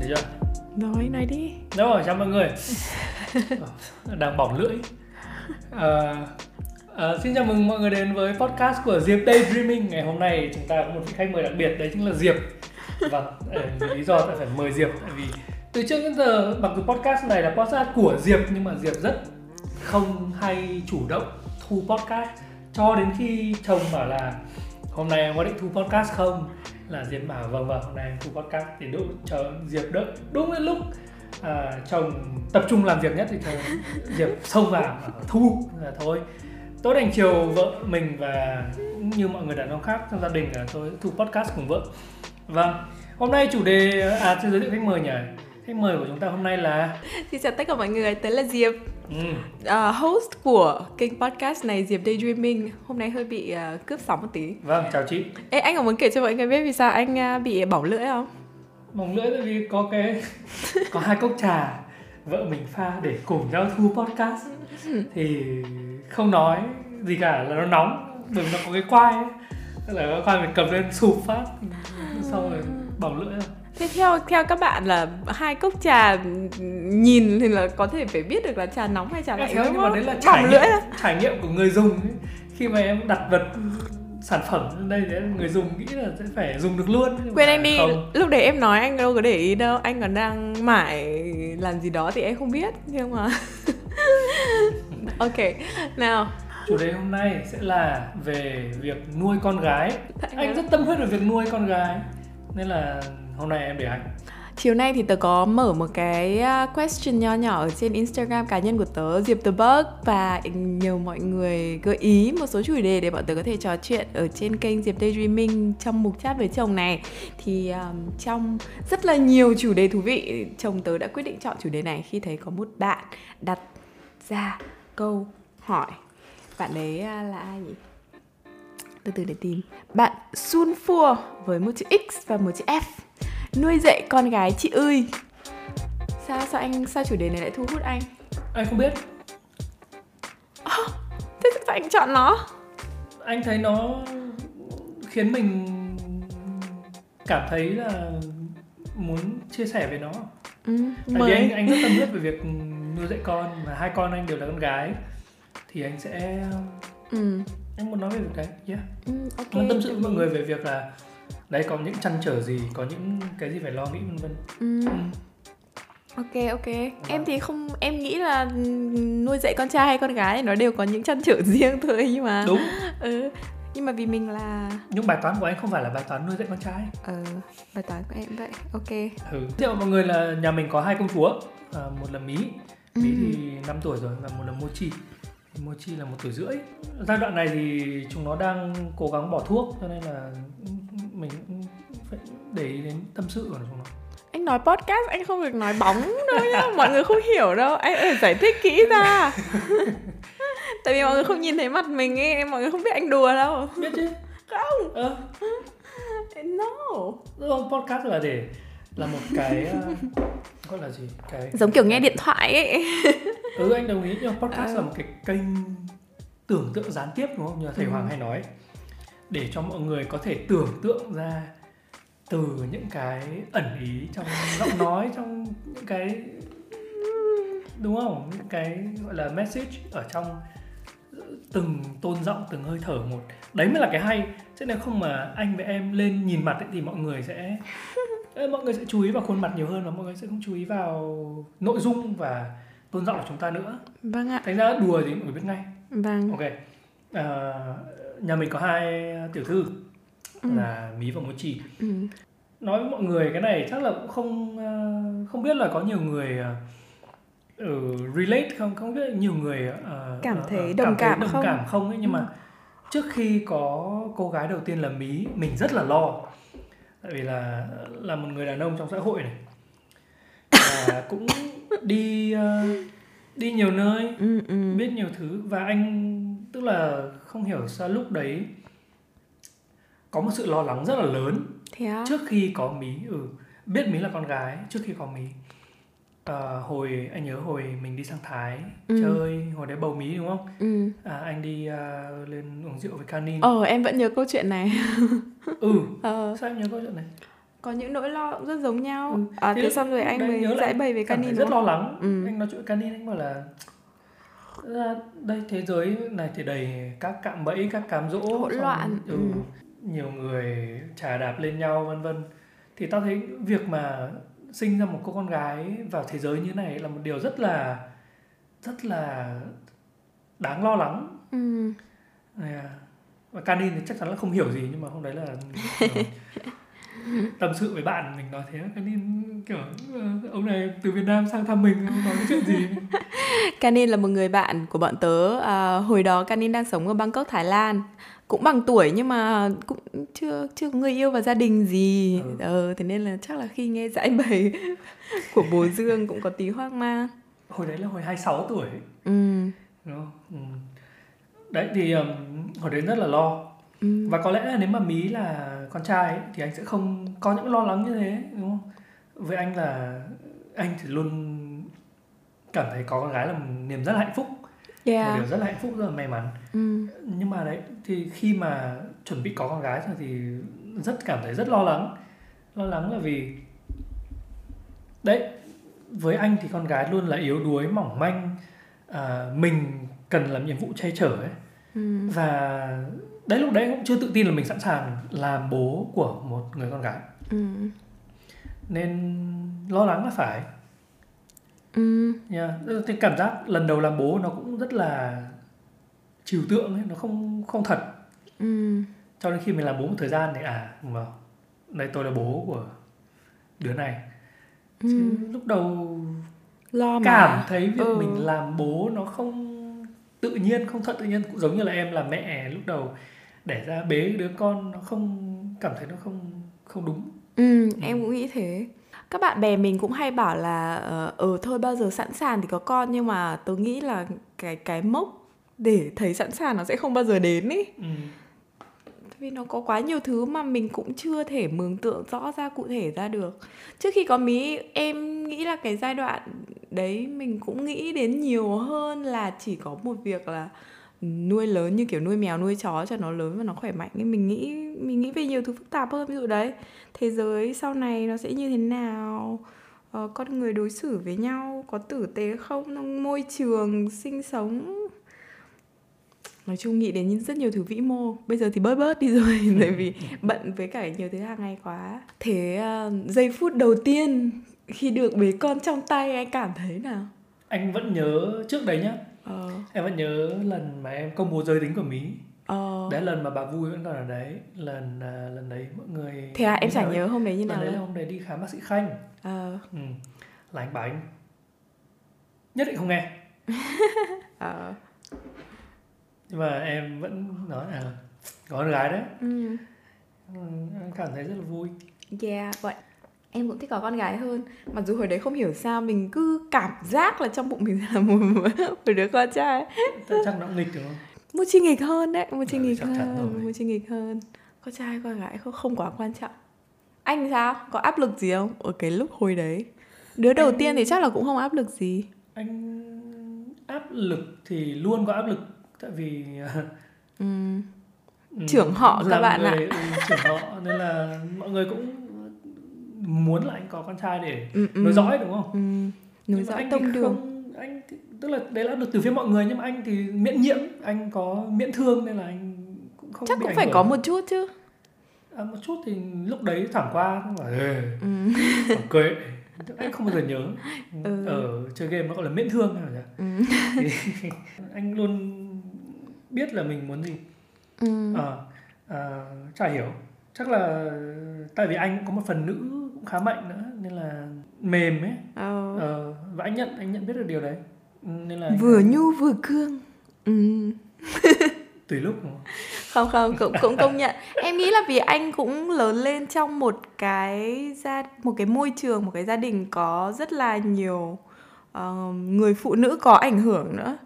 Được chưa? Rồi, nói đi. Rồi, chào mọi người. Đang bỏng lưỡi. Ờ, ờ, Xin chào mừng mọi người đến với podcast của Diệp Daydreaming Ngày hôm nay chúng ta có một vị khách mời đặc biệt Đấy chính là Diệp. Vâng, ờ, lý do tại phải mời Diệp. Tại vì từ trước đến giờ mặc dù podcast này là podcast của Diệp Nhưng mà Diệp rất không hay chủ động thu podcast Cho đến khi chồng bảo là Hôm nay em có định thu podcast không? Là Diệp bảo vâng vâng hôm nay em thu podcast. Thì đúng chờ Diệp đợi đúng đến lúc à, chồng tập trung làm việc nhất thì chồng Diệp xông vào thu. Là thôi. Tôi đành chiều vợ mình và cũng như mọi người đàn ông khác trong gia đình là tôi thu podcast cùng vợ. Vâng. Hôm nay chủ đề à xin giới thiệu khách mời nhỉ khách mời của chúng ta hôm nay là Xin chào tất cả mọi người, tớ là Diệp. Ừ, uh, Host của kênh podcast này Diệp Daydreaming Hôm nay hơi bị uh, cướp sóng một tí. Vâng chào chị. Ê, anh có muốn kể cho mọi người biết vì sao anh uh, bị bỏng lưỡi không? mong lưỡi tại vì có cái có hai cốc trà vợ mình pha để cùng nhau thu podcast. Thì không nói gì cả là nó nóng bởi vì nó có cái quai ấy. Tức là cái quai mình cầm lên sụp phát. Xong rồi bỏng lưỡi rồi Thế theo theo các bạn là hai cốc trà nhìn thì là có thể phải biết được là trà nóng hay trà lạnh đúng nhưng mà không? đấy là trải nghiệm trải nghiệm của người dùng ấy. khi mà em đặt vật sản phẩm lên đây thì người dùng nghĩ là sẽ phải dùng được luôn Quên anh đi, không. lúc đấy em nói anh đâu có để ý đâu Anh còn đang mải làm gì đó thì em không biết Nhưng mà Ok, nào chủ đề hôm nay sẽ là về việc nuôi con gái anh rất tâm huyết về việc nuôi con gái nên là hôm nay em để anh. Chiều nay thì tớ có mở một cái à, question nho nhỏ ở trên Instagram cá nhân của tớ Diệp The Bug và nhờ mọi người gợi ý một số chủ đề để bọn tớ có thể trò chuyện ở trên kênh Diệp Daydreaming trong mục chat với chồng này. Thì um, trong rất là nhiều chủ đề thú vị chồng tớ đã quyết định chọn chủ đề này khi thấy có một bạn đặt ra câu hỏi. Bạn đấy à, là ai nhỉ? từ từ để tìm. Bạn Sun Phua với một chữ X và một chữ F nuôi dạy con gái chị ơi. Sao sao anh sao chủ đề này lại thu hút anh? Anh không biết. Thế sao anh chọn nó? Anh thấy nó khiến mình cảm thấy là muốn chia sẻ về nó. Ừ, tại vì anh anh rất tâm huyết về việc nuôi dạy con và hai con anh đều là con gái. Thì anh sẽ ừ, anh muốn nói về việc đấy yeah. ừ, ok muốn tâm sự với mọi người về việc là đấy có những chăn trở gì có những cái gì phải lo nghĩ vân vân. Ừ, ừ. ok ok. Em thì không em nghĩ là nuôi dạy con trai hay con gái thì nó đều có những trăn trở riêng thôi nhưng mà đúng. Ừ, nhưng mà vì mình là nhưng bài toán của anh không phải là bài toán nuôi dạy con trai. Ờ bài toán của em vậy. Ok. Ừ. Thế mọi người là nhà mình có hai công chúa. À, một là mí. Mí Ừ. thì 5 tuổi rồi và một là mochi mochi là một tuổi rưỡi. Giai đoạn này thì chúng nó đang cố gắng bỏ thuốc cho nên là mình cũng phải để ý đến tâm sự của chúng nó. Anh nói podcast anh không được nói bóng đâu nhá mọi người không hiểu đâu. Anh phải giải thích kỹ ra. Tại vì mọi người không nhìn thấy mặt mình ấy mọi người không biết anh đùa đâu. Biết chứ. Không. Ờ, no. Không? podcast là để là một cái à, gọi là gì? Cái giống kiểu nghe điện thoại ấy. Ừ anh đồng ý nhưng podcast Ừ. là một cái kênh tưởng tượng gián tiếp đúng không? Như là thầy Ừ. Hoàng hay nói để cho mọi người có thể tưởng tượng ra từ những cái ẩn ý trong giọng nói trong những cái đúng không? Những cái gọi là message ở trong từng tôn giọng từng hơi thở một. Đấy mới là cái hay. Chứ nếu không mà anh với em lên nhìn mặt ấy, thì mọi người sẽ mọi người sẽ chú ý vào khuôn mặt nhiều hơn và mọi người sẽ không chú ý vào nội dung và tôn giọng của chúng ta nữa. Vâng ạ. Thành ra đùa thì mọi người biết ngay. Vâng. Ok. À, nhà mình có hai tiểu thư Ừ. là mí và mochi ừ. nói với mọi người cái này chắc là cũng không ờ, không biết là có nhiều người ừ, relate không không biết nhiều người ờ, Cảm thấy ờ, đồng cảm đồng không? cảm không ấy nhưng Ừ. mà trước khi có cô gái đầu tiên là mí mình rất là lo tại vì là là một người đàn ông trong xã hội này và cũng đi ờ, đi nhiều nơi Ừ, ừ. biết nhiều thứ và anh tức là không hiểu sao lúc đấy có một sự lo lắng rất là lớn. Thế á? Trước khi có mí ừ biết mí là con gái trước khi có mí à, hồi anh nhớ hồi mình đi sang Thái Ừ. chơi hồi đấy bầu mí đúng không? Ừ. À, anh đi à, lên uống rượu với Canin. Ờ em vẫn nhớ câu chuyện này. Ừ. Ờ. Sao em nhớ câu chuyện này? Có những nỗi lo cũng rất giống nhau. Ừ. à Thế thế xong rồi anh mới giải bày về canin rất lo lắng. Ừ. anh nói chuyện Canin anh bảo là đây thế giới này thì đầy các cạm bẫy các cám dỗ Hỗn loạn, ừ, ừ. nhiều người trà đạp lên nhau vân vân. Thì tao thấy việc mà sinh ra một cô con gái vào thế giới như này là một điều rất là rất là đáng lo lắng. Ừ. À, và Canin thì chắc chắn là không hiểu gì nhưng mà hôm đấy là ờ, tâm sự với bạn mình nói thế Canin kiểu ờ, ông này từ Việt Nam sang thăm mình ông nói cái chuyện gì. Canin là một người bạn của bọn tớ à, hồi đó Canin đang sống ở Bangkok Thái Lan. Cũng bằng tuổi nhưng mà cũng chưa chưa có người yêu và gia đình gì. Ừ. ờ thế nên là chắc là khi nghe giải bày của bố Dương cũng có tí hoang mang. Hồi đấy là hồi 26 tuổi. Ừ. Đúng không? Ừ. đấy thì ừm, hồi đấy rất là lo ừ. Và có lẽ là nếu mà Mí là con trai ấy, thì anh sẽ không có những lo lắng như thế đúng không? Với anh là anh thì luôn cảm thấy có con gái là một niềm rất là hạnh phúc. Một yeah. điều rất là hạnh phúc rất là may mắn. Ừ. Nhưng mà đấy thì khi mà chuẩn bị có con gái rồi thì rất cảm thấy rất lo lắng. Lo lắng là vì đấy với anh thì con gái luôn là yếu đuối mỏng manh à, mình cần làm nhiệm vụ che chở ấy. Ừ. Và đấy lúc đấy cũng chưa tự tin là mình sẵn sàng làm bố của một người con gái. Ừ. Nên lo lắng là phải. Ừ. Thì cảm giác lần đầu làm bố nó cũng rất là trừu tượng ấy nó không không thật. Ừ. Cho đến khi mình làm bố một thời gian thì à mà đây tôi là bố của đứa này. Ừ. Chứ lúc đầu lo mà. cảm thấy việc Ừ. mình làm bố nó không tự nhiên không thật tự nhiên cũng giống như là em là mẹ lúc đầu đẻ ra bế đứa con nó không cảm thấy nó không không đúng Ừ, em cũng nghĩ thế. Các bạn bè mình cũng hay bảo là ờ ừ, thôi bao giờ sẵn sàng thì có con nhưng mà tớ nghĩ là cái cái mốc để thấy sẵn sàng nó sẽ không bao giờ đến ý. ừ. Vì nó có quá nhiều thứ mà mình cũng chưa thể mường tượng rõ ra cụ thể ra được. Trước khi có Mỹ em nghĩ là cái giai đoạn đấy mình cũng nghĩ đến nhiều hơn là chỉ có một việc là nuôi lớn như kiểu nuôi mèo nuôi chó cho nó lớn và nó khỏe mạnh. Ấy mình nghĩ mình nghĩ về nhiều thứ phức tạp hơn. Ví dụ đấy thế giới sau này nó sẽ như thế nào? Ờ, con người đối xử với nhau có tử tế không? Môi trường sinh sống? Nói chung nghĩ đến rất nhiều thứ vĩ mô. Bây giờ thì bớt bớt đi rồi tại vì bận với cả nhiều thứ hàng ngày quá. Thế ờ, giây phút đầu tiên khi được bế con trong tay anh cảm thấy nào? Anh vẫn nhớ trước đấy nhá. Ờ. Em vẫn nhớ lần mà em công bố giới tính của mí ờ. Đấy lần mà bà vui vẫn còn ở đấy. Lần à, lần đấy mọi người thế à em chẳng nhớ hôm đấy như lần nào đấy là hôm đấy đi khám bác sĩ khanh. Ờ. Ừ. là anh bảo anh nhất định không nghe. Ờ. Nhưng mà em vẫn nói à có con gái đấy. Ừ. Ừ, em cảm thấy rất là vui. Yeah, vậy em cũng thích có con gái hơn. Mặc dù hồi đấy không hiểu sao mình cứ cảm giác là trong bụng mình là một, một đứa con trai. Chắc nó nghịch đúng không? Một chi nghịch hơn đấy, một chi Ừ, nghịch hơn, một chi nghịch hơn. Con trai, con gái không, không quá quan trọng. Anh sao? Có áp lực gì không? Ở cái lúc hồi đấy. Đứa đầu Anh- tiên thì chắc là cũng không áp lực gì. Anh áp lực thì luôn có áp lực tại vì ừ. Trưởng họ các bạn người, ừ, trưởng họ. Nên là mọi người cũng muốn là anh có con trai để Ừ, ừ. nối dõi đúng không ừ. Nối dõi tông đường không, anh thì, tức là đấy là lực từ phía mọi người nhưng mà anh thì miễn nhiễm anh có miễn thương nên là anh cũng không Chắc cũng phải hưởng. có một chút chứ à, một chút thì lúc đấy thoảng qua cũng bảo "Ê, ừ. kệ anh không bao giờ nhớ Ừ. ở chơi game nó gọi là miễn thương hay là Ừ. thì anh luôn biết là mình muốn gì Ừ. à, à, chả hiểu chắc là tại vì anh cũng có một phần nữ khá mạnh nữa nên là mềm ấy Ờ. ờ, và anh nhận anh nhận biết được điều đấy nên là anh- Vừa nhu vừa cương ừ. tùy lúc không? không không cũng cũng công nhận em nghĩ là vì anh cũng lớn lên trong một cái gia một cái môi trường một cái gia đình có rất là nhiều ờ, người phụ nữ có ảnh hưởng nữa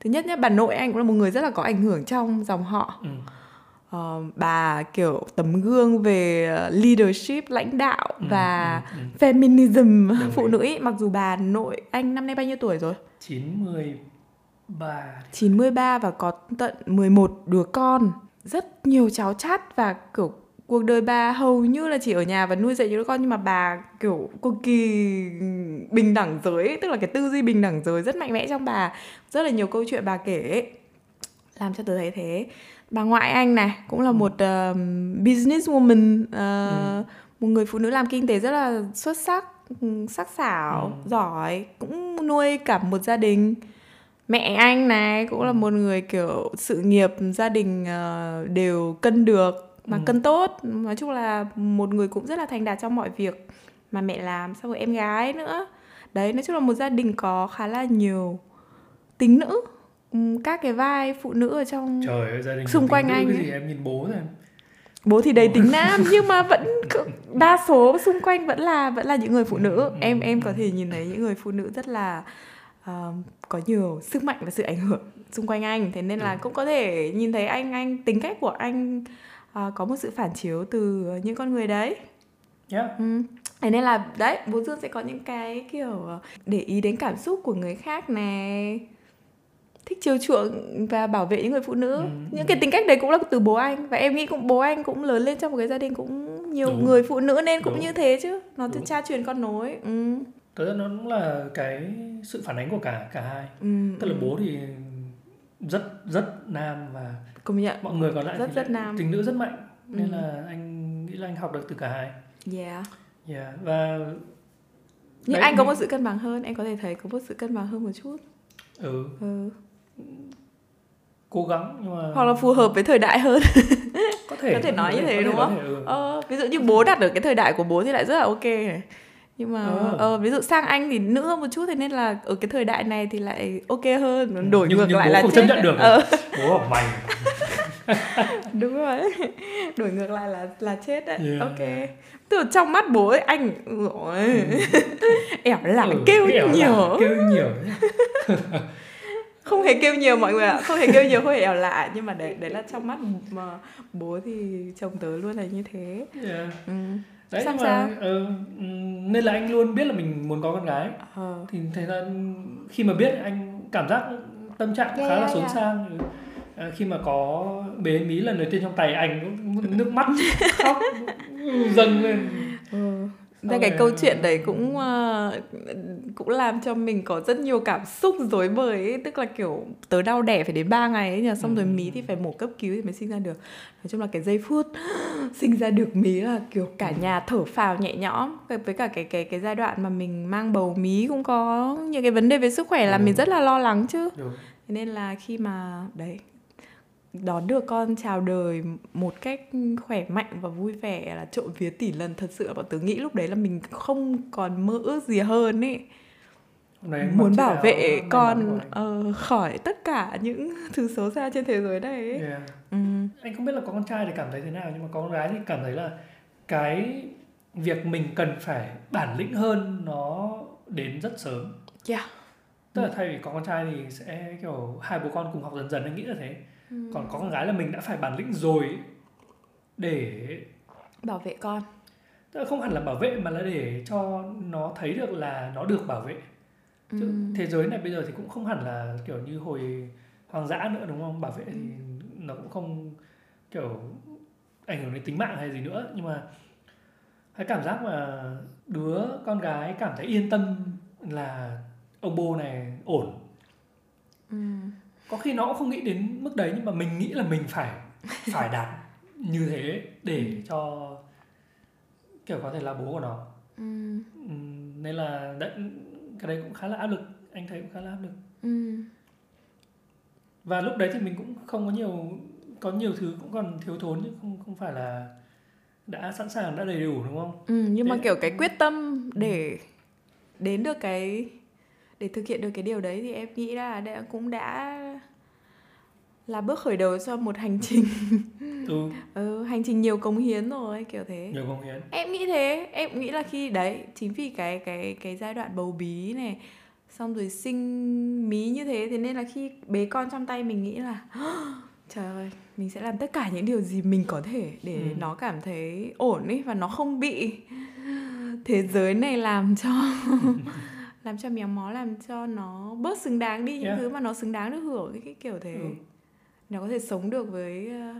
thứ nhất nhé bà nội anh cũng là một người rất là có ảnh hưởng trong dòng họ ừ. Uh, bà kiểu tấm gương về leadership lãnh đạo Ừ, và ừ, ừ. feminism Đồng phụ nữ ý. mặc dù bà nội anh năm nay bao nhiêu tuổi rồi? 93 93 và có tận 11 đứa con. Rất nhiều cháu chắt và kiểu cuộc đời bà hầu như là chỉ ở nhà và nuôi dạy những đứa con. Nhưng mà bà kiểu cực kỳ bình đẳng giới ấy, tức là cái tư duy bình đẳng giới rất mạnh mẽ trong bà. Rất là nhiều câu chuyện bà kể ấy. làm cho tớ thấy thế bà ngoại anh này cũng là một um, business woman uh, một người phụ nữ làm kinh tế rất là xuất sắc ừ, sắc sảo Ừ. giỏi cũng nuôi cả một gia đình. Mẹ anh này cũng là một người kiểu sự nghiệp gia đình ờ, đều cân được mà Ừ. cân tốt. Nói chung là một người cũng rất là thành đạt trong mọi việc mà mẹ làm xong rồi em gái nữa. Đấy nói chung là một gia đình có khá là nhiều tính nữ các cái vai phụ nữ ở trong trời ơi gia đình Xung quanh anh cái gì em nhìn bố rồi bố thì đầy tính nam nhưng mà vẫn đa số xung quanh vẫn là vẫn là những người phụ nữ. Ừ, em ừ, em có ừ. thể nhìn thấy những người phụ nữ rất là ờ, có nhiều sức mạnh và sự ảnh hưởng xung quanh anh. Thế nên là Ừ. cũng có thể nhìn thấy anh anh tính cách của anh ờ, có một sự phản chiếu từ những con người đấy. Nhá Ừ. Thế nên là đấy, bố Dương sẽ có những cái kiểu ờ, để ý đến cảm xúc của người khác này thích chiều chuộng và bảo vệ những người phụ nữ Ừ, những cái tính cách đấy cũng là từ bố anh và em nghĩ cũng bố anh cũng lớn lên trong một cái gia đình cũng nhiều Đúng. người phụ nữ nên cũng Đúng. như thế chứ nó từ cha truyền con nối ừ. Thật ra nó cũng là cái sự phản ánh của cả cả hai Ừ, tức là ừ. bố thì rất rất nam và công nhận mọi người còn lại Rất- rất nam. tính nữ rất mạnh nên Ừ. là anh nghĩ là anh học được từ cả hai yeah yeah. và nhưng Đấy, anh có một sự cân bằng hơn em có thể thấy có một sự cân bằng hơn một chút ừ, ừ. Cố gắng nhưng mà hoặc là phù hợp với thời đại hơn có thể có thể nói như thế đúng không? thể, ừ. Ờ, ví dụ như bố đặt ở cái thời đại của bố thì lại rất là ok này. Nhưng mà Ờ. ờ, ví dụ sang anh thì nữ hơn một chút thế nên là ở cái thời đại này thì lại ok hơn, đổi nhưng, ngược nhưng lại bố là không chết chấp nhận được Ờ, bố bảo mày đúng rồi. đổi ngược lại là là chết đấy. Yeah. Ok. Từ trong mắt bố ấy anh ôi, ẻo lả Ừ, kêu lả, nhiều. kêu nhiều Không hề kêu nhiều mọi người ạ, không hề kêu nhiều, không hề ẻo lạ nhưng mà đấy đấy là trong mắt mà bố thì chồng tớ luôn là như thế. yeah. Ừ. đấy nhưng mà sao? ừ, nên là anh luôn biết là mình muốn có con gái Ờ. thì thế là khi mà biết anh cảm giác tâm trạng Yeah, khá là xốn yeah. sang. À, khi mà có bế mí lần đầu tiên trong tay anh cũng nước mắt khóc dâng lên Ừ. Ra cái rồi, câu chuyện đấy cũng ờ, cũng làm cho mình có rất nhiều cảm xúc rối bời ấy. Tức là kiểu tớ đau đẻ phải đến 3 ngày ấy nhờ Xong rồi Ừ. mí thì phải mổ cấp cứu thì mới sinh ra được Nói chung là cái giây phút sinh ra được mí là kiểu cả Ừ. nhà thở phào nhẹ nhõm Với cả cái cái cái giai đoạn mà mình mang bầu mí cũng có những cái vấn đề về sức khỏe làm Ừ. mình rất là lo lắng chứ Đúng. Thế nên là khi mà đấy đón được con chào đời một cách khỏe mạnh và vui vẻ là trộm vía tỷ lần thật sự là bọn tớ nghĩ lúc đấy là mình không còn mơ ước gì hơn ấy muốn bảo vệ con ờ, khỏi tất cả những thứ xấu xa trên thế giới này ấy. Yeah. Ừ. anh không biết là có con trai thì cảm thấy thế nào nhưng mà có con gái thì cảm thấy là cái việc mình cần phải bản lĩnh hơn nó đến rất sớm Yeah. tức là thay vì có con trai thì sẽ kiểu hai bố con cùng học dần dần anh nghĩ là thế còn có con gái là mình đã phải bản lĩnh rồi để bảo vệ con. Tức là không hẳn là bảo vệ mà là để cho nó thấy được là nó được bảo vệ. Chứ Ừ. thế giới này bây giờ thì cũng không hẳn là kiểu như hồi hoang dã nữa đúng không? Bảo vệ thì nó cũng không kiểu ảnh hưởng đến tính mạng hay gì nữa. Nhưng mà cái cảm giác mà đứa con gái cảm thấy yên tâm là ông bố này ổn. Ừ. có khi nó cũng không nghĩ đến mức đấy nhưng mà mình nghĩ là mình phải phải đạt như thế để cho kiểu có thể là bố của nó. Ừ. Ừm, nên là đấy, cái đấy cũng khá là áp lực anh thấy cũng khá là áp lực. Ừ. và lúc đấy thì mình cũng không có nhiều có nhiều thứ cũng còn thiếu thốn chứ không không phải là đã sẵn sàng đã đầy đủ đúng không? Ừ, nhưng mà Thế- kiểu cái quyết tâm để đến được cái để thực hiện được cái điều đấy thì em nghĩ là đã, cũng đã là bước khởi đầu cho một hành trình ừ ừ, hành trình nhiều cống hiến rồi kiểu thế nhiều công hiến em nghĩ thế em nghĩ là khi đấy chính vì cái cái cái giai đoạn bầu bí này xong rồi sinh mí như thế thế nên là khi bế con trong tay mình nghĩ là trời ơi mình sẽ làm tất cả những điều gì mình có thể để Ừ. nó cảm thấy ổn ấy và nó không bị thế giới này làm cho làm cho méo mó làm cho nó bớt xứng đáng đi những Yeah. thứ mà nó xứng đáng được hưởng cái, cái kiểu thế Ừ. nó có thể sống được với ờ,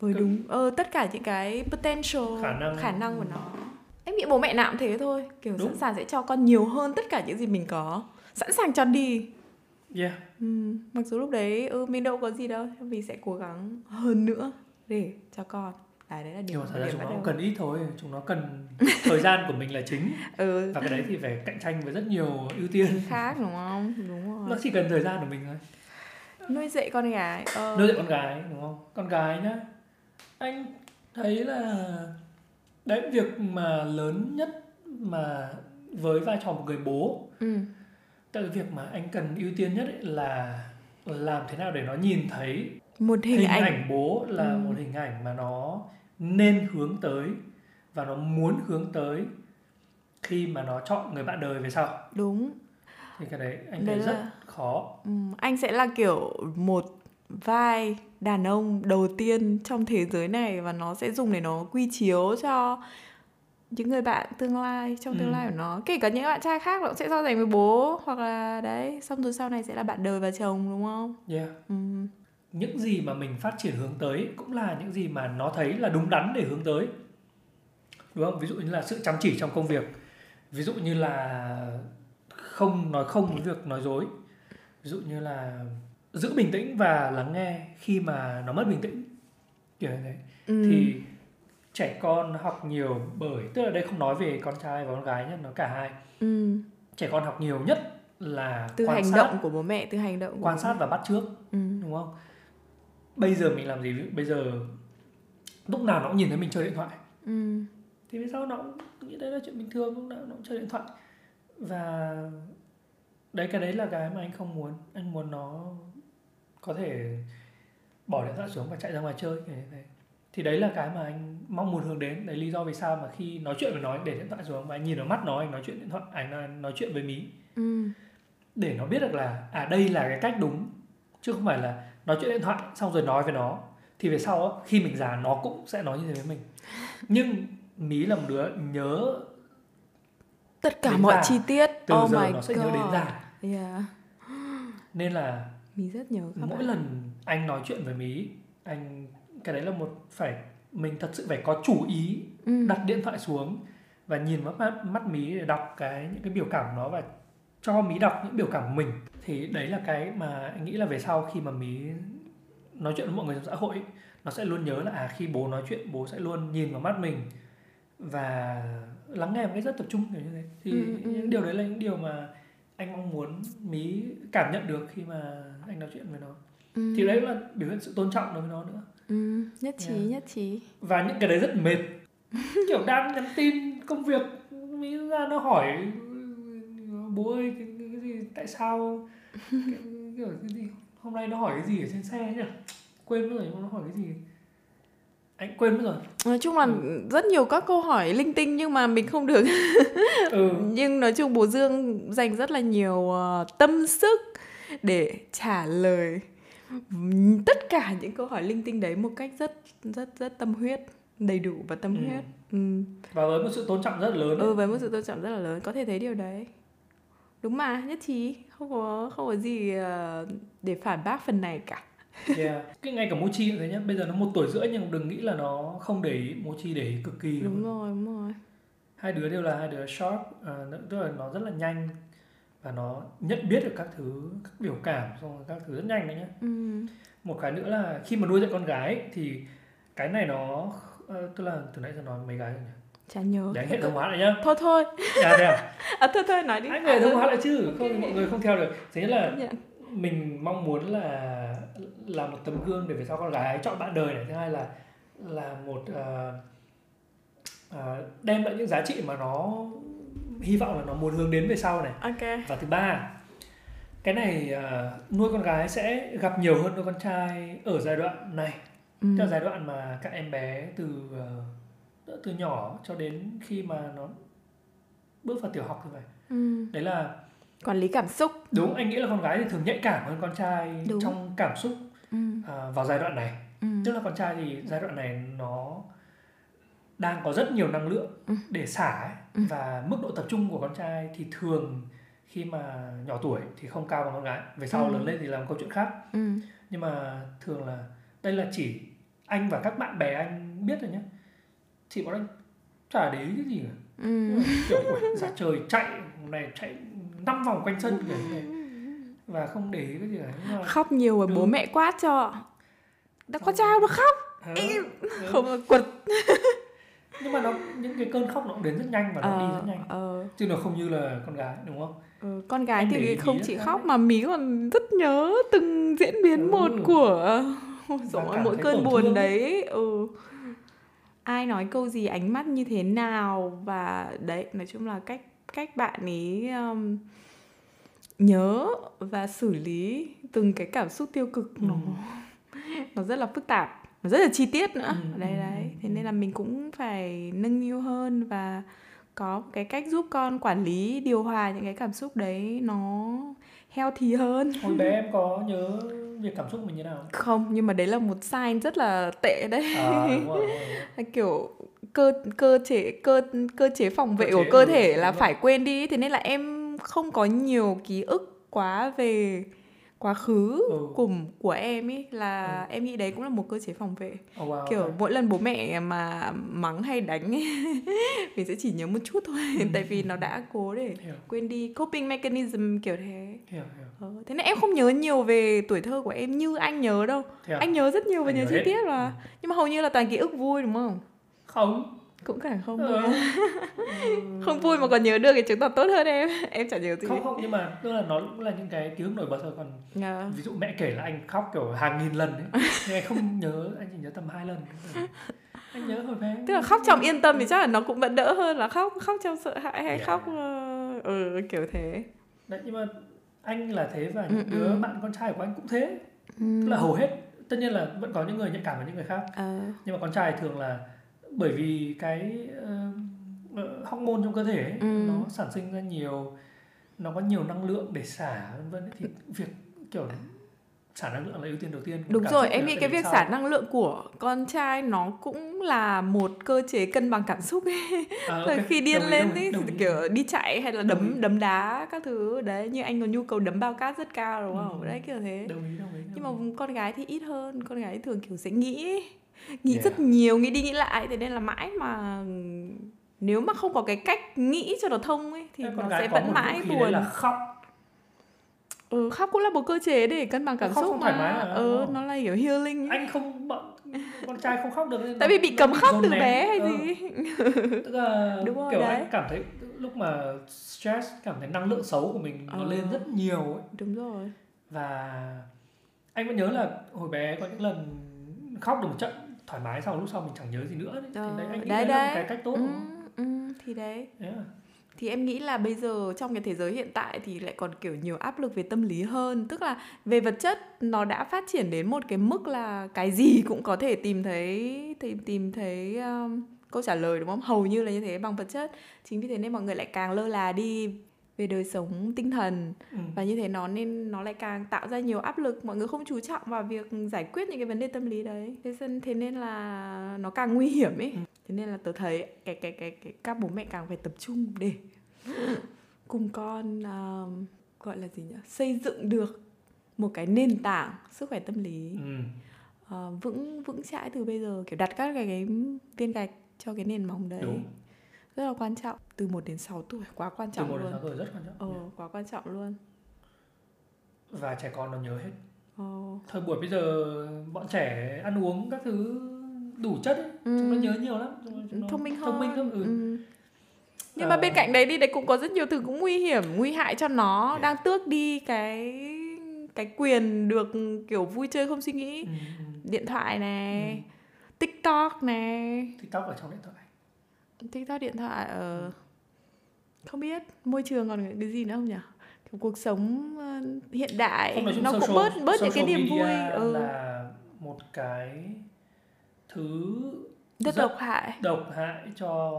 với đúng ờ, tất cả những cái potential Khả năng. khả năng của nó. Em nghĩ bố mẹ nào cũng thế thôi. Kiểu Đúng. sẵn sàng sẽ cho con nhiều hơn tất cả những gì mình có. Sẵn sàng cho đi. Yeah. Ừ, mặc dù lúc đấy ừ, mình đâu có gì đâu nhưng mình sẽ cố gắng hơn nữa để cho con. Đấy đấy là điều nhưng mà thật ra chúng nó cũng cần ít thôi. Chúng nó cần thời gian của mình là chính. Ừ. Và cái đấy thì phải cạnh tranh với rất nhiều ưu tiên. Khác đúng không? Đúng nó rồi chỉ cần thời gian của mình thôi nuôi dạy con gái ờ, nuôi dạy con gái đúng không? Con gái nhá. Anh thấy là đấy việc mà lớn nhất mà với vai trò một người bố ừ, là việc mà anh cần ưu tiên nhất ấy là làm thế nào để nó nhìn thấy một hình, hình, ảnh, ảnh. bố là Ừ. một hình ảnh mà nó nên hướng tới và nó muốn hướng tới khi mà nó chọn người bạn đời về sau. Đúng. Thì cái đấy anh Đấy thấy rất là- khó. Ừ, anh sẽ là kiểu một vai đàn ông đầu tiên trong thế giới này và nó sẽ dùng để nó quy chiếu cho những người bạn tương lai trong tương Ừ. lai của nó. Kể cả những bạn trai khác nó cũng sẽ so sánh với bố hoặc là đấy xong rồi sau này sẽ là bạn đời và chồng đúng không? Yeah. ừ. những gì mà mình phát triển hướng tới cũng là những gì mà nó thấy là đúng đắn để hướng tới. Đúng không? Ví dụ như là sự chăm chỉ trong công việc. Ví dụ như là không nói không với việc nói dối ví dụ như là giữ bình tĩnh và lắng nghe khi mà nó mất bình tĩnh kiểu như thế Ừ. thì trẻ con học nhiều bởi tức là đây không nói về con trai và con gái nhé nó cả hai ừ. trẻ con học nhiều nhất là từ quan hành sát động của bố mẹ từ hành động quan sát mẹ. và bắt trước ừ. đúng không bây giờ mình làm gì bây giờ lúc nào nó cũng nhìn thấy mình chơi điện thoại Ừ. thì vì sao nó cũng nghĩ đấy là chuyện bình thường lúc nào nó cũng chơi điện thoại và đấy cái đấy là cái mà anh không muốn. Anh muốn nó có thể bỏ điện thoại xuống và chạy ra ngoài chơi kiểu như thế thì đấy là cái mà anh mong muốn hướng đến. Đấy lý do vì sao mà khi nói chuyện với nó anh để điện thoại xuống và anh nhìn vào mắt nó anh nói chuyện điện thoại anh nói chuyện với mí. Ừ. để nó biết được là à đây là cái cách đúng chứ không phải là nói chuyện điện thoại xong rồi nói với nó. Thì về sau khi mình già nó cũng sẽ nói như thế với mình. Nhưng mí là một đứa nhớ tất cả mọi già. chi tiết. Từ oh giờ my nó sẽ god nhớ đến già yeah. nên là mình rất nhớ các mỗi bạn. lần anh nói chuyện với mí anh cái đấy là một phải mình thật sự phải có chủ ý ừ. đặt điện thoại xuống và nhìn vào mắt, mắt mí để đọc cái những cái biểu cảm của nó và cho mí đọc những biểu cảm của mình thì đấy là cái mà anh nghĩ là về sau khi mà mí nói chuyện với mọi người trong xã hội ấy, nó sẽ luôn nhớ là à khi bố nói chuyện bố sẽ luôn nhìn vào mắt mình và lắng nghe một cách rất tập trung kiểu như thế thì Ừ, ừ. những điều đấy là những điều mà anh mong muốn mí cảm nhận được khi mà anh nói chuyện với nó. Ừ. thì đấy là biểu hiện sự tôn trọng đối với nó nữa. Ừ. nhất trí Yeah. nhất trí. Và những cái đấy rất mệt. Kiểu đang nhắn tin công việc mỹ ra nó hỏi bố ơi cái, cái, gì tại sao? Cái, kiểu cái gì? Hôm nay nó hỏi cái gì ở trên xe nhỉ? Quên rồi nó hỏi cái gì anh quên mất rồi. Nói chung là rất nhiều các câu hỏi linh tinh nhưng mà mình không được. Ừ. Nhưng nói chung bố Dương dành rất là nhiều ờ, tâm sức để trả lời tất cả những câu hỏi linh tinh đấy một cách rất rất rất tâm huyết đầy đủ và tâm Ừ. huyết. Ừ. và với một sự tôn trọng rất là lớn ừ với một sự tôn trọng rất là lớn có thể thấy điều đấy. Đúng mà nhất trí. Không có không có gì ờ, để phản bác phần này cả yeah. cái ngay cả mochi cũng thế nhá. Bây giờ nó một tuổi rưỡi nhưng đừng nghĩ là nó không để ý mochi để ý cực kỳ đúng rồi đúng rồi. Hai đứa đều là hai đứa sharp nó- tức là nó rất là nhanh và nó nhận biết được các thứ các biểu cảm xong rồi các thứ rất nhanh đấy nhá. Ừ. một cái nữa là khi mà nuôi dạy con gái thì cái này nó ờ, tức là từ nãy giờ nói mấy cái rồi nhỉ? Chả nhớ. Để anh hệ thống hóa lại nhá. Thôi thôi. À, thế à? à, thôi thôi nói đi. Anh hệ thống hóa lại chứ. Không thì mọi người không theo được. Thế là mình mong muốn là là một tấm gương để về sau con gái chọn bạn đời này. Thứ hai là là một ờ, ờ, đem lại những giá trị mà nó hy vọng là nó muốn hướng đến về sau này. Ok. Và thứ ba cái này ờ, nuôi con gái sẽ gặp nhiều hơn nuôi con trai ở giai đoạn này. Ừ. Tức là giai đoạn mà các em bé từ ờ, từ nhỏ cho đến khi mà nó bước vào tiểu học như vậy Ừ. đấy là quản lý cảm xúc. Đúng anh nghĩ là con gái thì thường nhạy cảm hơn con trai Đúng. trong cảm xúc ừ, à, vào giai đoạn này ừ, tức là con trai thì giai đoạn này nó đang có rất nhiều năng lượng Ừ. để xả ấy. Ừ. và mức độ tập trung của con trai thì thường khi mà nhỏ tuổi thì không cao bằng con gái về sau Ừ. lớn lên thì làm câu chuyện khác ừ, nhưng mà thường là đây là chỉ anh và các bạn bè anh biết rồi nhé chị bọn anh chả để ý cái gì cả ừ. kiểu ra trời chạy này chạy năm vòng quanh sân kiểu này và không để ý cái gì cả mà khóc nhiều và bố mẹ quát cho. Đã có trao nó khóc. Ờ, Im. ừ. không là quật. Nhưng mà nó những cái cơn khóc nó cũng đến rất nhanh và nó đi rất nhanh. ờ, chứ nó không như là con gái đúng không? Ờ, con gái Anh thì không chỉ khóc mà mí còn rất nhớ từng diễn biến Ừ. một của rồi mỗi cơn buồn thương. đấy. Ừ. Ai nói câu gì ánh mắt như thế nào? Và đấy nói chung là cách cách bạn ấy um, nhớ và xử lý từng cái cảm xúc tiêu cực. Nó nó rất là phức tạp nó rất là chi tiết nữa. Ừ, đấy ừ, đấy. Ừ, thế ừ. nên là mình cũng phải nâng niu hơn và có một cái cách giúp con quản lý điều hòa những cái cảm xúc đấy nó healthy hơn. Hồi bé em có nhớ về cảm xúc mình như nào không? Nhưng mà đấy là một sign rất là tệ đấy. À, đúng rồi, đúng rồi, kiểu cơ cơ chế cơ cơ chế phòng vệ Cơ chế, của cơ ừ, thể là đúng phải quên đi. Thế nên là em không có nhiều ký ức quá về quá khứ Ừ. của của em ấy là em nghĩ đấy cũng là một cơ chế phòng vệ. Oh, wow, kiểu okay. mỗi lần bố mẹ mà mắng hay đánh ấy, mình sẽ chỉ nhớ một chút thôi. Tại vì nó đã cố để hiểu. quên đi coping mechanism kiểu thế. Hiểu hiểu. Ờ, thế nên em không nhớ nhiều về tuổi thơ của em như anh nhớ đâu. À? anh nhớ rất nhiều Anh nhiều nhớ chi tiết mà. Nhưng mà hầu như là toàn ký ức vui đúng không? Không cũng cả không vui. Không vui mà còn nhớ được thì chứng tỏ tốt hơn em. Em chả nhớ gì. Không không nhưng mà tức là nó cũng là những cái ký ức nổi bật thôi. Còn Ờ. ví dụ mẹ kể là anh khóc kiểu hàng nghìn lần ấy. Nhưng anh không nhớ anh chỉ nhớ tầm hai lần. Anh nhớ hồi bé. Tức là khóc trong yên tâm thì chắc là nó cũng vẫn đỡ hơn là khóc khóc trong sợ hãi hay Yeah. khóc ờ, ừ, kiểu thế. Đấy nhưng mà anh là thế và Ừ, những đứa ừ. bạn con trai của anh cũng thế. Ừ. tức là hầu hết tất nhiên là vẫn có những người nhạy cảm với những người khác. Ờ, nhưng mà con trai thường là bởi vì cái uh, hormone trong cơ thể ấy, Ừ. nó sản sinh ra nhiều nó có nhiều năng lượng để xả vân vân thì việc kiểu xả năng lượng là ưu tiên đầu tiên đúng rồi em nghĩ cái việc sau. xả năng lượng của con trai nó cũng là một cơ chế cân bằng cảm xúc ấy à, Rồi ok, khi điên đồng lên ý, đồng thì ý. kiểu đi chạy hay là đấm đấm đá các thứ đấy như anh có nhu cầu đấm bao cát rất cao đúng không Ừ. đấy kiểu thế đồng ý đồng ý nhưng đồng ý. mà con gái thì ít hơn con gái thường kiểu sẽ nghĩ. Nghĩ Yeah. rất nhiều nghĩ đi nghĩ lại thế nên là mãi mà nếu mà không có cái cách nghĩ cho nó thông ấy thì Thế nó sẽ vẫn mãi buồn là khóc ừ, khóc cũng là một cơ chế để cân bằng cảm Khóc xúc không mà thoải mái mà, ừ, nó là kiểu healing ấy. anh không bọn con trai không khóc được nên tại vì bị cấm khóc từ nén. bé hay Ừ. gì tức là Đúng rồi, kiểu đấy. anh cảm thấy lúc mà stress cảm thấy năng lượng xấu của mình nó Ờ. lên rất nhiều ấy đúng rồi và anh vẫn nhớ là hồi bé có những lần khóc được một trận thoải mái sau lúc sau mình chẳng nhớ gì nữa đấy. Ờ, thì đấy anh nghĩ đấy, đấy, là một cái cách tốt ừ, ừ, thì đấy. Yeah. thì em nghĩ là bây giờ trong cái thế giới hiện tại thì lại còn kiểu nhiều áp lực về tâm lý hơn. Tức là về vật chất nó đã phát triển đến một cái mức là cái gì cũng có thể tìm thấy tìm tìm thấy um, câu trả lời đúng không? Hầu như là như thế bằng vật chất. Chính vì thế nên mọi người lại càng lơ là đi về đời sống tinh thần. Ừ. và như thế nó nên nó lại càng tạo ra nhiều áp lực mọi người không chú trọng vào việc giải quyết những cái vấn đề tâm lý đấy. Thế nên thế nên là nó càng nguy hiểm ấy. Thế nên là tớ thấy cái cái cái cái các bố mẹ càng phải tập trung để cùng con um, gọi là gì nhỉ? Xây dựng được một cái nền tảng sức khỏe tâm lý. Ừ. ờ, vững vững chãi từ bây giờ kiểu đặt các cái, cái viên gạch cho cái nền móng đấy. Đúng. Rất là quan trọng từ 1 đến 6 tuổi quá quan Từ trọng một đến luôn sáu tuổi rất quan trọng. ờ quá quan trọng luôn Và trẻ con nó nhớ hết. ờ Thời buổi bây giờ bọn trẻ ăn uống các thứ đủ chất ấy, Ừ. chúng nó nhớ nhiều lắm. Chúng nó, nó thông minh hơn Thông minh lắm. Ừ. Ừ. nhưng Ờ. mà bên cạnh đấy thì đấy cũng có rất nhiều thứ cũng nguy hiểm nguy hại cho nó Yeah. đang tước đi cái cái quyền được kiểu vui chơi không suy nghĩ Ừ. ừ. điện thoại này Ừ. tiktok này TikTok ở trong điện thoại. Tiktok điện thoại ờ không biết môi trường còn cái gì nữa không nhỉ? Kiểu cuộc sống ờ, hiện đại nó cũng social- bớt bớt những cái niềm vui ừ. là một cái thứ rất rất độc hại. độc hại cho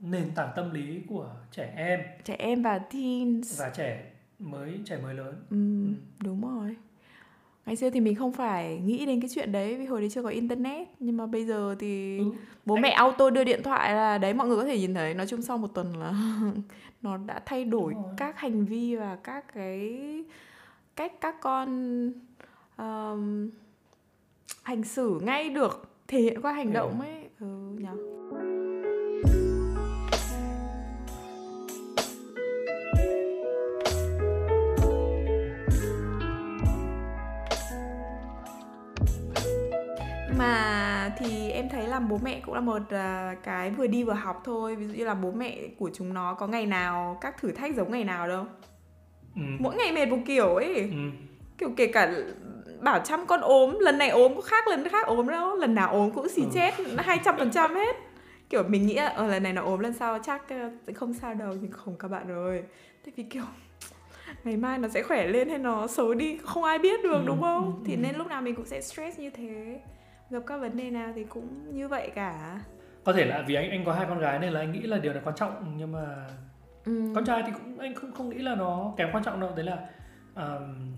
nền tảng tâm lý của trẻ em. Trẻ em và teens. Và trẻ mới trẻ mới lớn. Ừ, đúng rồi ngày xưa thì mình không phải nghĩ đến cái chuyện đấy vì hồi đấy chưa có internet. Nhưng mà bây giờ thì ừ. bố mẹ auto đưa điện thoại là đấy mọi người có thể nhìn thấy. Nói chung sau một tuần là nó đã thay đổi các hành vi và các cái cách các con um, hành xử ngay được thể hiện qua hành động ấy. Ừ nhỉ thì em thấy làm bố mẹ cũng là một uh, cái vừa đi vừa học thôi. Ví dụ như là bố mẹ của chúng nó có ngày nào các thử thách giống ngày nào đâu. Ừ. mỗi ngày mệt một kiểu ấy. Ừ. kiểu kể cả bảo chăm con ốm lần này ốm có khác lần khác ốm đâu. Lần nào ốm cũng xì ừ. chết hai trăm phần trăm hết. Kiểu mình nghĩ ở ờ, lần này nó ốm lần sau chắc sẽ không sao đâu nhưng không các bạn ơi tại vì kiểu ngày mai nó sẽ khỏe lên hay nó xấu đi không ai biết được ừ, đúng không? Ừ, thì nên lúc nào mình cũng sẽ stress như thế gặp các vấn đề nào thì cũng như vậy cả. Có thể là vì anh anh có hai con gái nên là anh nghĩ là điều này quan trọng nhưng mà ừ. con trai thì cũng anh không không nghĩ là nó kém quan trọng đâu. Đấy là um,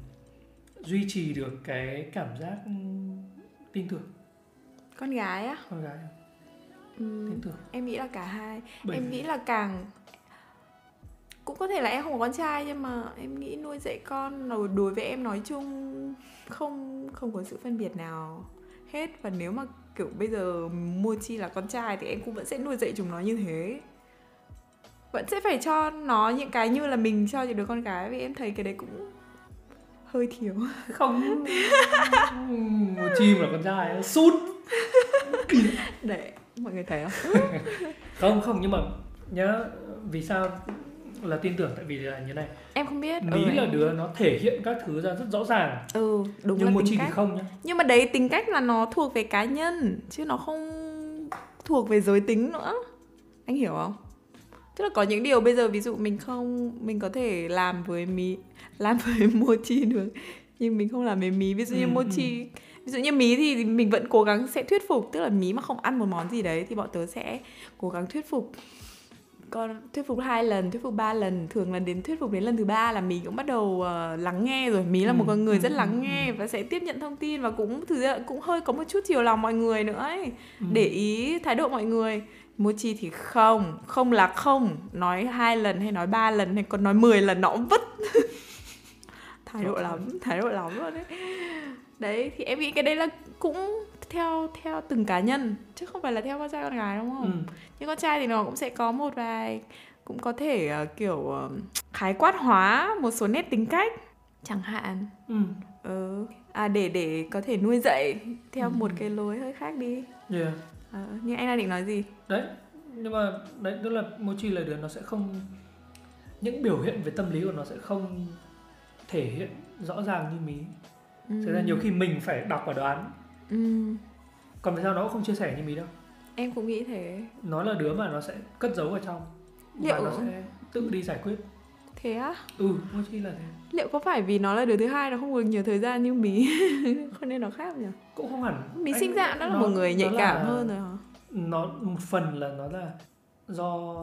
duy trì được cái cảm giác tin tưởng. Con gái á? Con gái. Ừ, tin tưởng. em nghĩ là cả hai. Bởi em nghĩ là càng cũng có thể là em không có con trai nhưng mà em nghĩ nuôi dạy con đối với em nói chung không không có sự phân biệt nào hết. Và nếu mà kiểu bây giờ mua chi là con trai thì em cũng vẫn sẽ nuôi dạy chúng nó như thế. Vẫn sẽ phải cho nó những cái như là mình cho những đứa con gái vì em thấy cái đấy cũng hơi thiếu. Không. Một chim là con trai sút. Để mọi người thấy không? Không không nhưng mà nhớ vì sao là tin tưởng tại vì là như này. Em không biết mỹ ừ, là đứa nó thể hiện các thứ ra rất rõ ràng. Ừ đúng nhưng là một chi thì không nhá. Nhưng mà đấy tính cách là nó thuộc về cá nhân chứ nó không thuộc về giới tính nữa. Anh hiểu không? Tức là có những điều bây giờ ví dụ mình không mình có thể làm với mí làm với mochi được nhưng mình không làm với mí. Ví dụ như ừ, mochi ừ. ví dụ như mí thì mình vẫn cố gắng sẽ thuyết phục. Tức là mí mà không ăn một món gì đấy thì bọn tớ sẽ cố gắng thuyết phục con thuyết phục hai lần thuyết phục ba lần thường là đến thuyết phục đến lần thứ ba là mí cũng bắt đầu uh, lắng nghe rồi. Mí là một ừ, con người ừ, rất lắng nghe và sẽ tiếp nhận thông tin và cũng thực ra cũng hơi có một chút chiều lòng mọi người nữa ấy. Để ý thái độ mọi người. Mochi thì không không là không nói hai lần hay nói ba lần hay còn nói 10 lần nó cũng vứt. Thái độ lắm thái độ lắm luôn đấy đấy thì em nghĩ cái đấy là cũng theo theo từng cá nhân chứ không phải là theo con trai con gái đúng không ừ. nhưng con trai thì nó cũng sẽ có một vài cũng có thể uh, kiểu uh, khái quát hóa một số nét tính cách chẳng hạn ừ. ừ. à để để có thể nuôi dạy theo ừ. một cái lối hơi khác đi yeah. à, nhưng anh đang định nói gì đấy nhưng mà đấy tức là mochi lời đứa nó sẽ không những biểu hiện về tâm lý của nó sẽ không thể hiện rõ ràng như mí ừ. Thế ra nhiều khi mình phải đọc và đoán. Ừ. còn vì sao nó cũng không chia sẻ như mí đâu? Em cũng nghĩ thế. Nó là đứa mà nó sẽ cất giấu ở trong. Liệu... và nó sẽ tự đi giải quyết. Thế á? Ừ mochi là thế. Liệu có phải vì nó là đứa thứ hai nó không được nhiều thời gian như mí? Không nên nó khác nhỉ? Cũng không hẳn. Mí sinh ra nó là một người nhạy cảm là... hơn rồi hả? Nó một phần là nó là do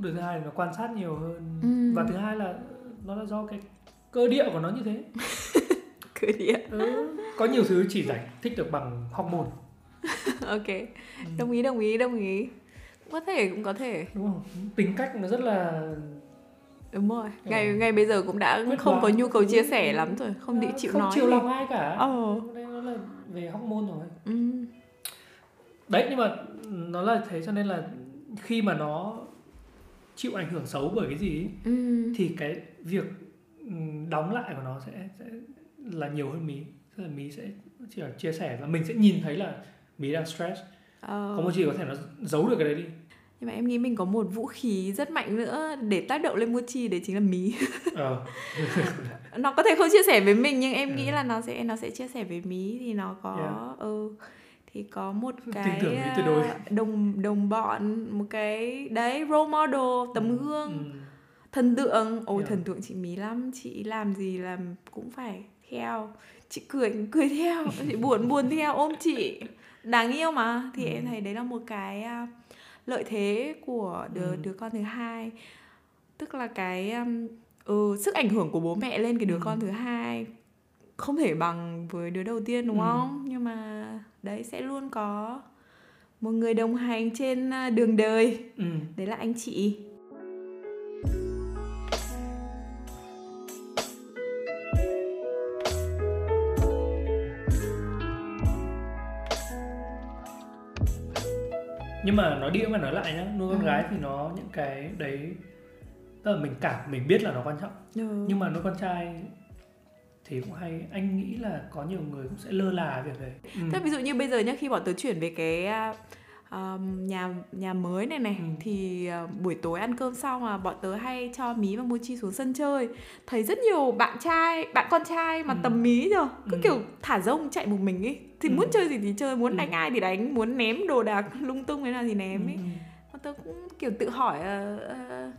đứa thứ hai nó quan sát nhiều hơn. Ừ. và thứ hai là nó là do cái cơ địa của nó như thế cơ địa ừ. có nhiều thứ chỉ giải thích được bằng hormone ok ừ. đồng ý đồng ý đồng ý có thể cũng có thể đúng không tính cách nó rất là đúng rồi ừ. ngày ngày bây giờ cũng đã Quyết không có nhu cầu chia sẻ lắm rồi không định chịu không nói chịu lòng ai cả ờ đây nó là về hormone rồi ừ. đấy nhưng mà nó là thế cho nên là khi mà nó chịu ảnh hưởng xấu bởi cái gì ừ. thì cái việc đóng lại của nó sẽ sẽ là nhiều hơn mí tức là mí sẽ chỉ là chia sẻ và mình sẽ nhìn thấy là mí đang stress ờ. có một gì có thể nó giấu được cái đấy đi nhưng mà em nghĩ mình có một vũ khí rất mạnh nữa để tác động lên Mochi đấy chính là mí ờ. nó có thể không chia sẻ với mình nhưng em ừ. nghĩ là nó sẽ nó sẽ chia sẻ với mí thì nó có yeah. ừ thì có một cái ờ, đồng đồng bọn một cái đấy role model tấm ừ. gương ừ. thần tượng ôi yeah. thần tượng chị mí lắm chị làm gì làm cũng phải theo chị cười cười theo chị buồn buồn theo ôm chị đáng yêu mà thì ừ. em thấy đấy là một cái uh, lợi thế của đứa ừ. đứa con thứ hai tức là cái um, ừ, sức ảnh hưởng của bố mẹ lên cái đứa ừ. con thứ hai không thể bằng với đứa đầu tiên đúng Ừ. không nhưng mà đấy sẽ luôn có một người đồng hành trên à, đường đời ừ. đấy là anh chị nhưng mà nói đi phải nói lại nhá nuôi con Ừ. gái thì nó những cái đấy tức là mình cảm mình biết là nó quan trọng ừ. nhưng mà nuôi con trai thì cũng hay anh nghĩ là có nhiều người cũng sẽ lơ là việc đấy ừ. Tức ví dụ như bây giờ nhá khi bọn tớ chuyển về cái nhà nhà mới này này Ừ. thì à, buổi tối ăn cơm xong mà bọn tớ hay cho mí và mochi xuống sân chơi thấy rất nhiều bạn trai bạn con trai mà Ừ. tầm mí rồi cứ Ừ. kiểu thả rông chạy một mình ấy thì Ừ. muốn chơi gì thì chơi muốn Ừ. đánh ai thì đánh muốn ném đồ đạc lung tung thế nào thì ném ấy Ừ, ừ. bọn tớ cũng kiểu tự hỏi ờ, ờ,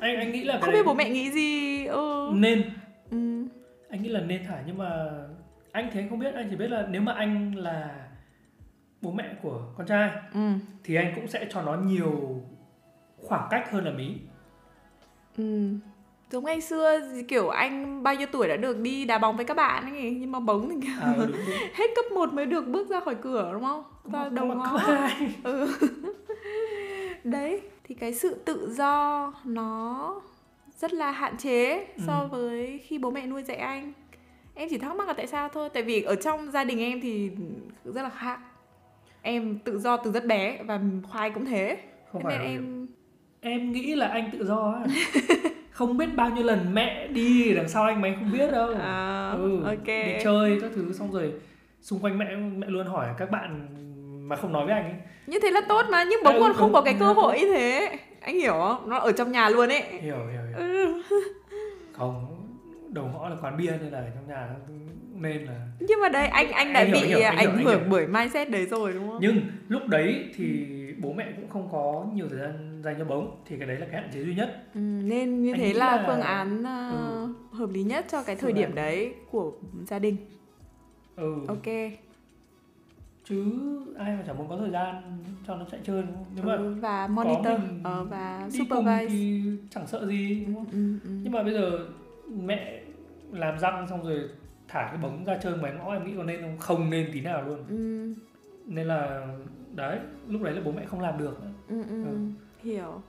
anh anh nghĩ là không biết bố mẹ nghĩ gì ừ. nên Ừ. anh nghĩ là nên thả nhưng mà anh anh không biết anh chỉ biết là nếu mà anh là bố mẹ của con trai Ừ. thì anh cũng sẽ cho nó nhiều khoảng cách hơn là mí Ừ. Giống ngày xưa kiểu anh bao nhiêu tuổi đã được đi đá bóng với các bạn ấy nhưng mà bóng thì à, đúng, đúng. hết cấp 1 mới được bước ra khỏi cửa đúng không? Ra Không đầu ngõ. hai. Ừ. Đấy, thì cái sự tự do nó rất là hạn chế so Ừ. với khi bố mẹ nuôi dạy anh. Em chỉ thắc mắc là tại sao thôi, tại vì ở trong gia đình em thì rất là khác. Em tự do từ rất bé và khoai cũng thế. không Thế phải nên em em nghĩ là anh tự do á không biết bao nhiêu lần mẹ đi đằng sau anh mà anh không biết đâu à, ừ, ok. đi chơi các thứ xong rồi xung quanh mẹ mẹ luôn hỏi các bạn mà không nói với anh ấy như thế là tốt mà nhưng bố con không có cái cơ hội như thế anh hiểu không nó ở trong nhà luôn ấy hiểu hiểu, hiểu. ừ. không đầu ngõ là quán bia nên là ở trong nhà nên là nhưng mà đây anh anh đã Anh hiểu, bị hiểu, hiểu, ảnh anh hưởng hiểu. bởi mindset đấy rồi đúng không? Nhưng lúc đấy thì bố mẹ cũng không có nhiều thời gian dành cho bóng thì cái đấy là cái hạn chế duy nhất. Ừ, nên như Anh thế là, là- phương án à, Ừ. hợp lý nhất cho cái thời điểm đấy của gia đình. Ừ. Ok. Chứ ai mà chẳng muốn có thời gian cho nó chạy chơi đúng không? Nếu mà ừ, và monitor mình ờ, và đi cùng supervise. thì chẳng sợ gì đúng không? Ừ, ừ. nhưng mà bây giờ mẹ làm răng xong rồi thả cái bóng ra chơi ngoài ngõ em nghĩ có nên không? Không nên tí nào luôn. Ừ, nên là đấy lúc đấy là bố mẹ không làm được. Nữa. ừ, ừ, Ừ. hiểu.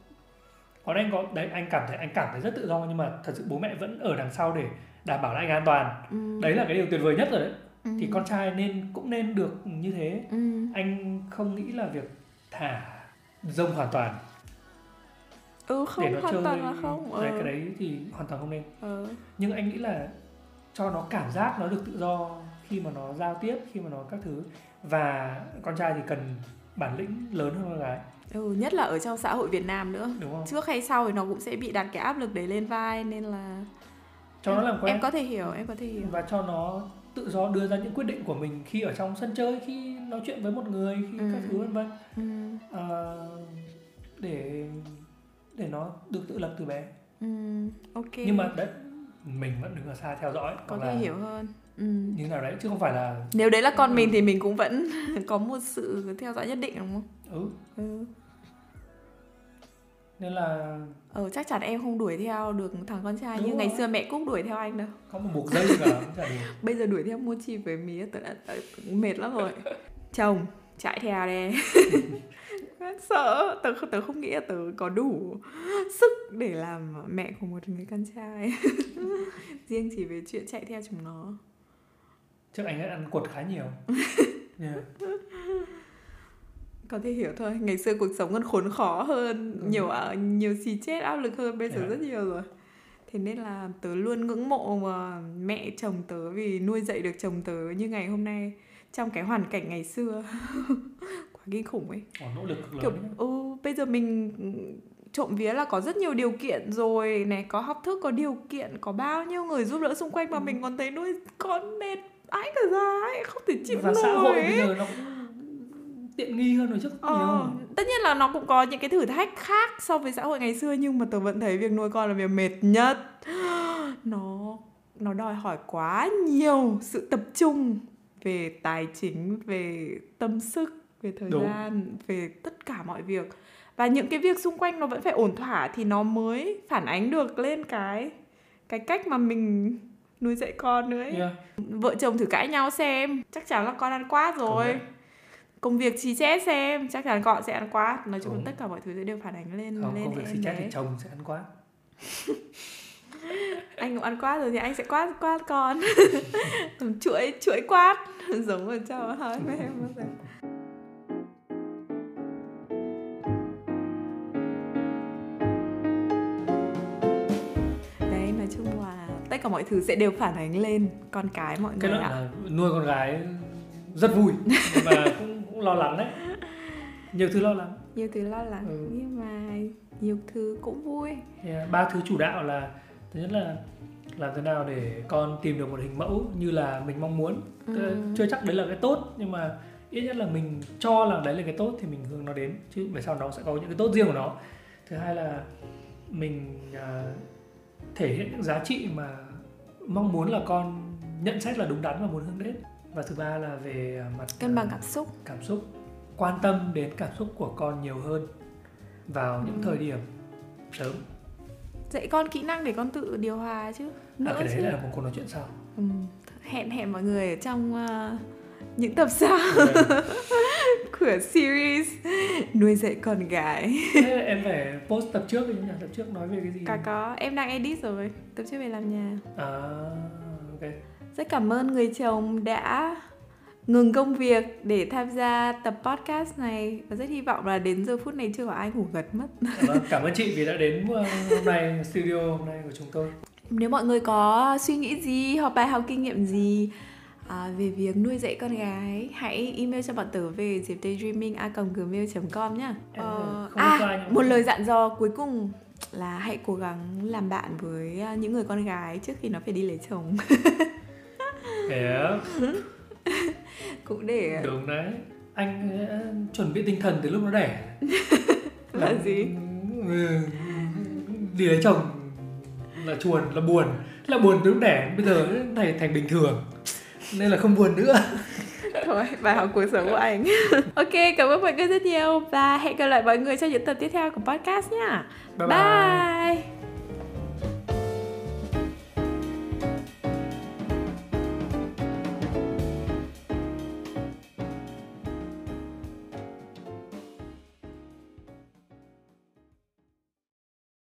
Còn anh có đấy anh cảm thấy anh cảm thấy rất tự do nhưng mà thật sự bố mẹ vẫn ở đằng sau để đảm bảo là anh an toàn. Ừ, đấy là cái điều tuyệt vời nhất rồi đấy. Ừ, thì con trai nên cũng nên được như thế. Ừ. anh không nghĩ là việc thả rông hoàn toàn. Ừ để không nó hoàn chơi toàn là không. Đấy, ừ. cái đấy thì hoàn toàn không nên. Ừ. nhưng anh nghĩ là cho nó cảm giác nó được tự do khi mà nó giao tiếp khi mà nó các thứ. Và con trai thì cần bản lĩnh lớn hơn con gái. Ừ nhất là ở trong xã hội Việt Nam nữa. Đúng không? Trước hay sau thì nó cũng sẽ bị đặt cái áp lực đấy lên vai nên là cho nó làm quen. Em có thể hiểu em có thể hiểu. Và cho nó tự do đưa ra những quyết định của mình khi ở trong sân chơi khi nói chuyện với một người khi Ừ. các thứ vân vân. Ừ, Ờ, để để nó được tự lập từ bé. Ừ, ok. Nhưng mà đấy mình vẫn đứng ở xa theo dõi có thể hiểu hơn ừ. như nào đấy chứ không phải là nếu đấy là con Ừ. mình thì mình cũng vẫn có một sự theo dõi nhất định đúng không ừ ừ. nên là ờ chắc chắn em không đuổi theo được thằng con trai Đúng như ngày rồi. xưa mẹ Cúc đuổi theo anh đâu có một buộc dây cả cũng bây giờ đuổi theo mochi với mía tớ đã tớ mệt lắm rồi chồng chạy theo đây sợ. Tớ, tớ không nghĩ là tớ có đủ sức để làm mẹ của một người con trai. Riêng chỉ về chuyện chạy theo chúng nó. Trước anh ấy ăn cột khá nhiều. Yeah. có thể hiểu thôi. Ngày xưa cuộc sống còn khốn khó hơn Ừ. nhiều ờ, nhiều xì chết áp lực hơn bây giờ Dạ. rất nhiều rồi. Thế nên là tớ luôn ngưỡng mộ mà mẹ chồng tớ vì nuôi dạy được chồng tớ như ngày hôm nay trong cái hoàn cảnh ngày xưa kinh khủng ấy Ồ, nỗ lực cực kiểu lớn ừ, bây giờ mình trộm vía là có rất nhiều điều kiện rồi này có học thức có điều kiện có bao nhiêu người giúp đỡ xung quanh mà Ừ. mình còn thấy nuôi con mệt ái cả ra ấy không thể chịu và nổi xã hội ấy. bây giờ nó cũng tiện nghi hơn hồi trước Ờ, nhiều tất nhiên là nó cũng có những cái thử thách khác so với xã hội ngày xưa nhưng mà tớ vẫn thấy việc nuôi con là việc mệt nhất. Nó nó đòi hỏi quá nhiều sự tập trung về tài chính, về tâm sức, về thời Đúng. gian, về tất cả mọi việc. Và những cái việc xung quanh nó vẫn phải ổn thỏa thì nó mới phản ánh được lên cái cái cách mà mình nuôi dạy con nữa ấy. yeah. vợ chồng thử cãi nhau xem chắc chắn là con ăn quát rồi công việc xì chết xem chắc chắn con sẽ ăn quát nói chung Đúng. tất cả mọi thứ sẽ đều phản ánh lên không lên công việc xì chết thì chồng sẽ ăn quá anh cũng ăn quát rồi thì anh sẽ quát quát con chuỗi chuỗi quát giống ở trong với em tất cả mọi thứ sẽ đều phản ánh lên con cái mọi cái người ạ. là nuôi con gái rất vui nhưng mà cũng, cũng lo lắng đấy. Nhiều thứ lo lắng. Nhiều thứ lo lắng Ừ. nhưng mà nhiều thứ cũng vui. Yeah, ba thứ chủ đạo là thứ nhất là làm thế nào để con tìm được một hình mẫu như là mình mong muốn. Ừ. chưa chắc đấy là cái tốt nhưng mà ít nhất là mình cho là đấy là cái tốt thì mình hướng nó đến chứ về sau nó sẽ có những cái tốt riêng của nó. Thứ hai là mình à, thể hiện những giá trị mà mong muốn là con nhận xét là đúng đắn và muốn hướng đến. Và thứ ba là về à, mặt cân bằng à, cảm xúc. cảm xúc. Quan tâm đến cảm xúc của con nhiều hơn vào những Ừ. thời điểm sớm. Dạy con kỹ năng để con tự điều hòa chứ. À, nữa cái đấy chứ. là một cuộc nói chuyện sau. Ừ. hẹn hẹn mọi người ở trong ờ, những tập sau của series nuôi dạy con gái Thế em phải post tập trước đi nhỉ? Tập trước nói về cái gì? có có em đang edit rồi tập trước về làm nhà À, ok. rất cảm ơn người chồng đã ngừng công việc để tham gia tập podcast này và rất hy vọng là đến giờ phút này chưa có ai ngủ gật mất Vâng, cảm ơn chị vì đã đến uh, hôm nay studio hôm nay của chúng tôi. Nếu mọi người có suy nghĩ gì hoặc bài học kinh nghiệm gì à, về việc nuôi dạy con gái hãy email cho bọn tớ về diệp.daydreaming.gmail.com nhá. Em Ờ, reply à, một lời dặn dò cuối cùng là hãy cố gắng làm bạn với à, những người con gái trước khi nó phải đi lấy chồng. Thế cũng để đúng đấy. Anh ờ, chuẩn bị tinh thần từ lúc nó đẻ. là gì? Ừ, đi lấy chồng là chuồn là buồn. Là buồn từ lúc đẻ bây giờ thành thành bình thường nên là không buồn nữa. Thôi bài học cuộc sống của anh. Ok cảm ơn mọi người rất nhiều và hẹn gặp lại mọi người trong những tập tiếp theo của podcast nhá. Bye bye, bye.